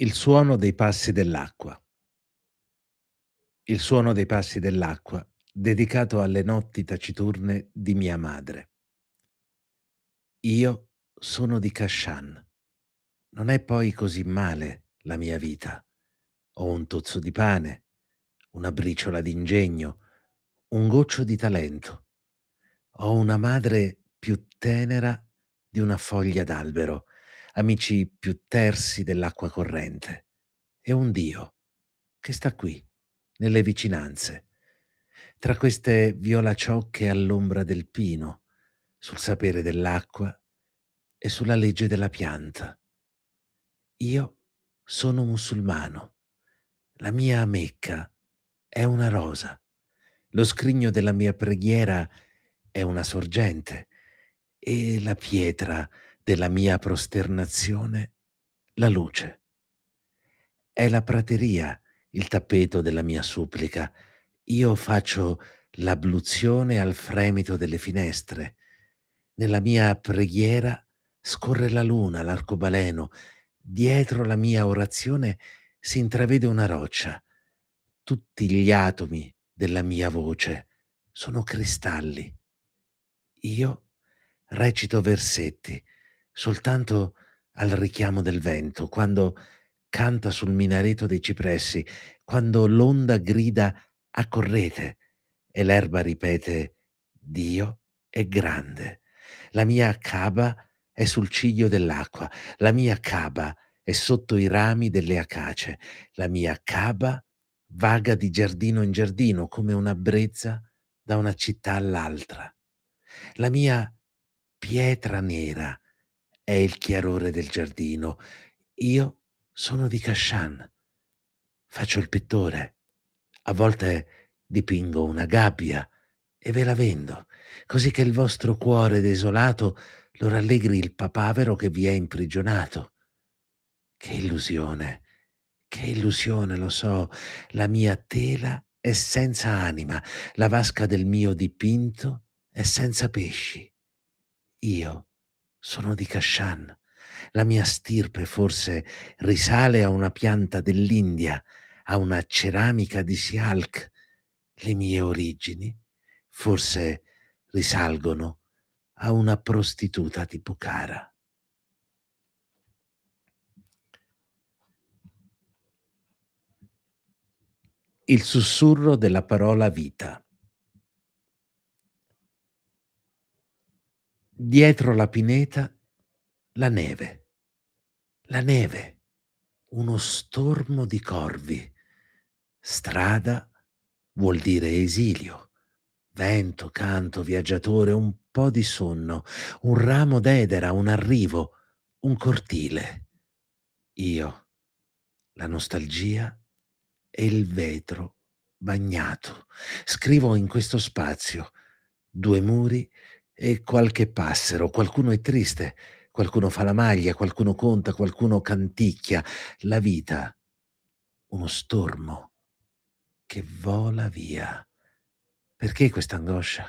Il suono dei passi dell'acqua. Il suono dei passi dell'acqua, dedicato alle notti taciturne di mia madre. Io sono di Kashan. Non è poi così male la mia vita. Ho un tozzo di pane, una briciola d'ingegno, un goccio di talento. Ho una madre più tenera di una foglia d'albero, amici più tersi dell'acqua corrente e un Dio che sta qui, nelle vicinanze, tra queste violaciocche all'ombra del pino, sul sapere dell'acqua e sulla legge della pianta. Io sono musulmano. La mia Mecca è una rosa. Lo scrigno della mia preghiera è una sorgente e la pietra della mia prosternazione la luce. È la prateria il tappeto della mia supplica. Io faccio l'abluzione al fremito delle finestre. Nella mia preghiera scorre la luna, l'arcobaleno. Dietro la mia orazione si intravede una roccia. Tutti gli atomi della mia voce sono cristalli. Io recito versetti soltanto al richiamo del vento, quando canta sul minareto dei cipressi, quando l'onda grida accorrete e l'erba ripete Dio è grande. La mia caba è sul ciglio dell'acqua, la mia caba è sotto i rami delle acace, la mia caba vaga di giardino in giardino come una brezza da una città all'altra. La mia pietra nera è il chiarore del giardino. Io sono di Kashan. Faccio il pittore. A volte dipingo una gabbia e ve la vendo, così che il vostro cuore desolato lo rallegri il papavero che vi è imprigionato. Che illusione, che illusione, lo so, la mia tela è senza anima, la vasca del mio dipinto è senza pesci. Io sono di Kashan la mia stirpe forse risale a una pianta dell'India, a una ceramica di Sialk. Le mie origini forse risalgono a una prostituta di Bukhara. Il sussurro della parola vita. Dietro la pineta la neve. La neve, uno stormo di corvi. Strada vuol dire esilio. Vento, canto, viaggiatore, un po' di sonno, un ramo d'edera, un arrivo, un cortile. Io, la nostalgia e il vetro bagnato. Scrivo in questo spazio, due muri e qualche passero. Qualcuno è triste, qualcuno fa la maglia, qualcuno conta, qualcuno canticchia. La vita, uno stormo che vola via. Perché questa angoscia?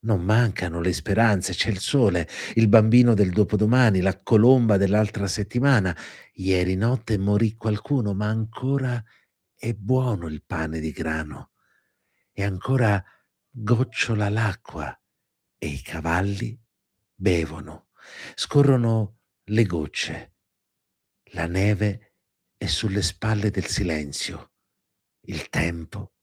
Non mancano le speranze, c'è il sole, il bambino del dopodomani, la colomba dell'altra settimana. Ieri notte morì qualcuno, ma ancora è buono il pane di grano. E ancora gocciola l'acqua e i cavalli bevono. Scorrono le gocce. La neve è sulle spalle del silenzio. Il tempo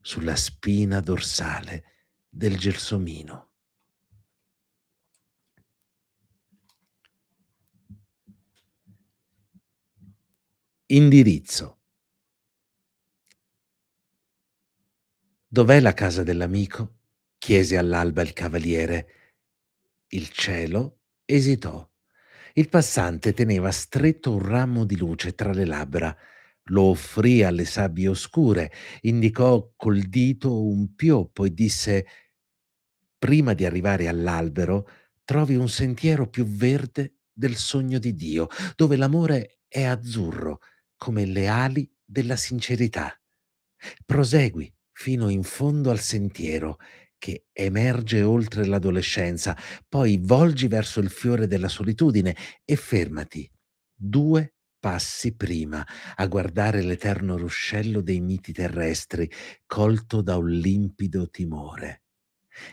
sulla spina dorsale del gelsomino. Indirizzo. Dov'è la casa dell'amico? Chiese all'alba il cavaliere. Il cielo Esitò. Il passante teneva stretto un ramo di luce tra le labbra, lo offrì alle sabbie oscure, indicò col dito un pioppo e disse Prima di arrivare all'albero, trovi un sentiero più verde del sogno di Dio, dove l'amore è azzurro come le ali della sincerità. Prosegui fino in fondo al sentiero che emerge oltre l'adolescenza, poi volgi verso il fiore della solitudine e fermati due passi prima a guardare l'eterno ruscello dei miti terrestri, colto da un limpido timore.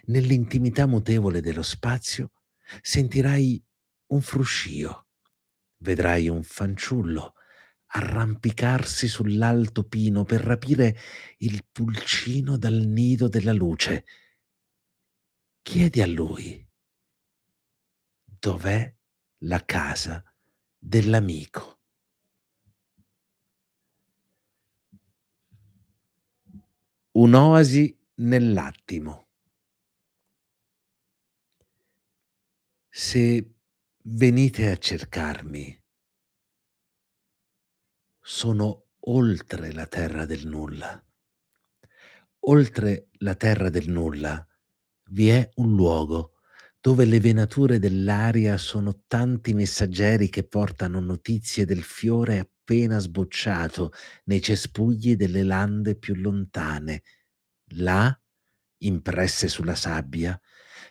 Nell'intimità mutevole dello spazio sentirai un fruscio, vedrai un fanciullo arrampicarsi sull'alto pino per rapire il pulcino dal nido della luce. Chiedi a lui dov'è la casa dell'amico. Un'oasi nell'attimo. Se venite a cercarmi, sono oltre la terra del nulla. Oltre la terra del nulla vi è un luogo dove le venature dell'aria sono tanti messaggeri che portano notizie del fiore appena sbocciato nei cespugli delle lande più lontane. Là, impresse sulla sabbia,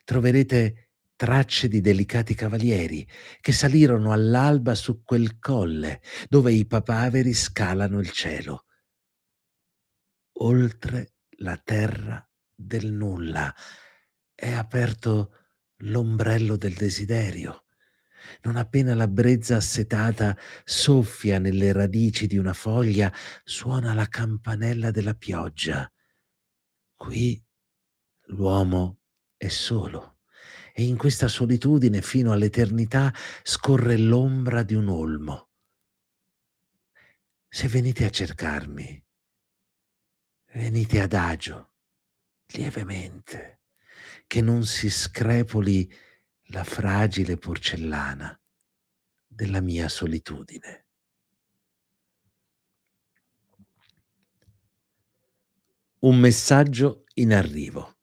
troverete tracce di delicati cavalieri che salirono all'alba su quel colle dove i papaveri scalano il cielo. Oltre la terra del nulla è aperto l'ombrello del desiderio. Non appena la brezza assetata soffia nelle radici di una foglia, suona la campanella della pioggia. Qui l'uomo è solo e in questa solitudine fino all'eternità scorre l'ombra di un olmo. Se venite a cercarmi, venite adagio, lievemente che non si screpoli la fragile porcellana della mia solitudine. Un messaggio in arrivo.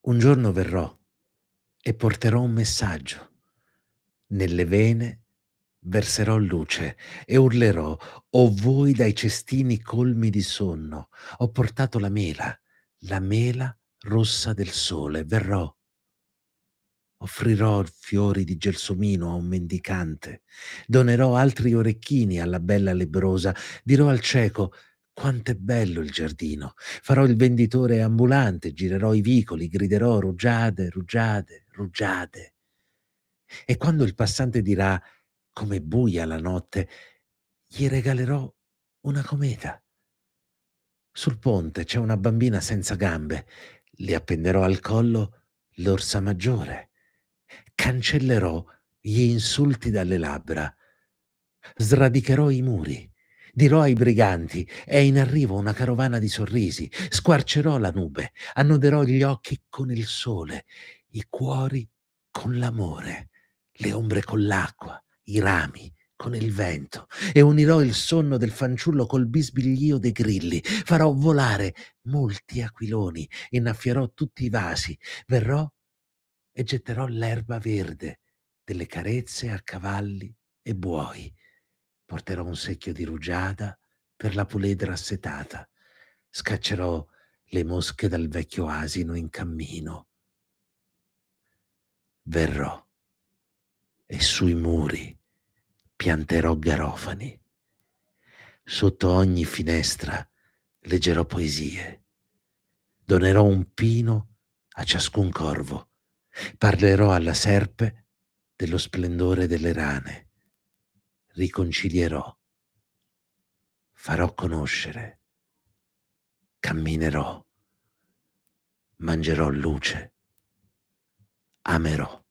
Un giorno verrò e porterò un messaggio. Nelle vene verserò luce e urlerò, o voi dai cestini colmi di sonno, ho portato la mela, la mela rossa del sole, verrò. Offrirò fiori di gelsomino a un mendicante, donerò altri orecchini alla bella lebrosa, dirò al cieco quanto è bello il giardino, farò il venditore ambulante, girerò i vicoli, griderò rugiade, rugiade, rugiade. E quando il passante dirà come buia la notte, gli regalerò una cometa sul ponte c'è una bambina senza gambe. Le appenderò al collo l'orsa maggiore. Cancellerò gli insulti dalle labbra. Sradicherò i muri. Dirò ai briganti, è in arrivo una carovana di sorrisi. Squarcerò la nube. Annoderò gli occhi con il sole, i cuori con l'amore, le ombre con l'acqua, i rami, con il vento e unirò il sonno del fanciullo col bisbiglio dei grilli. Farò volare molti aquiloni, innaffierò tutti i vasi, verrò e getterò l'erba verde delle carezze a cavalli e buoi. Porterò un secchio di rugiada per la puledra assetata. Scaccerò le mosche dal vecchio asino in cammino. Verrò e sui muri pianterò garofani. Sotto ogni finestra leggerò poesie. Donerò un pino a ciascun corvo. Parlerò alla serpe dello splendore delle rane. Riconcilierò. Farò conoscere. Camminerò. Mangerò luce. Amerò.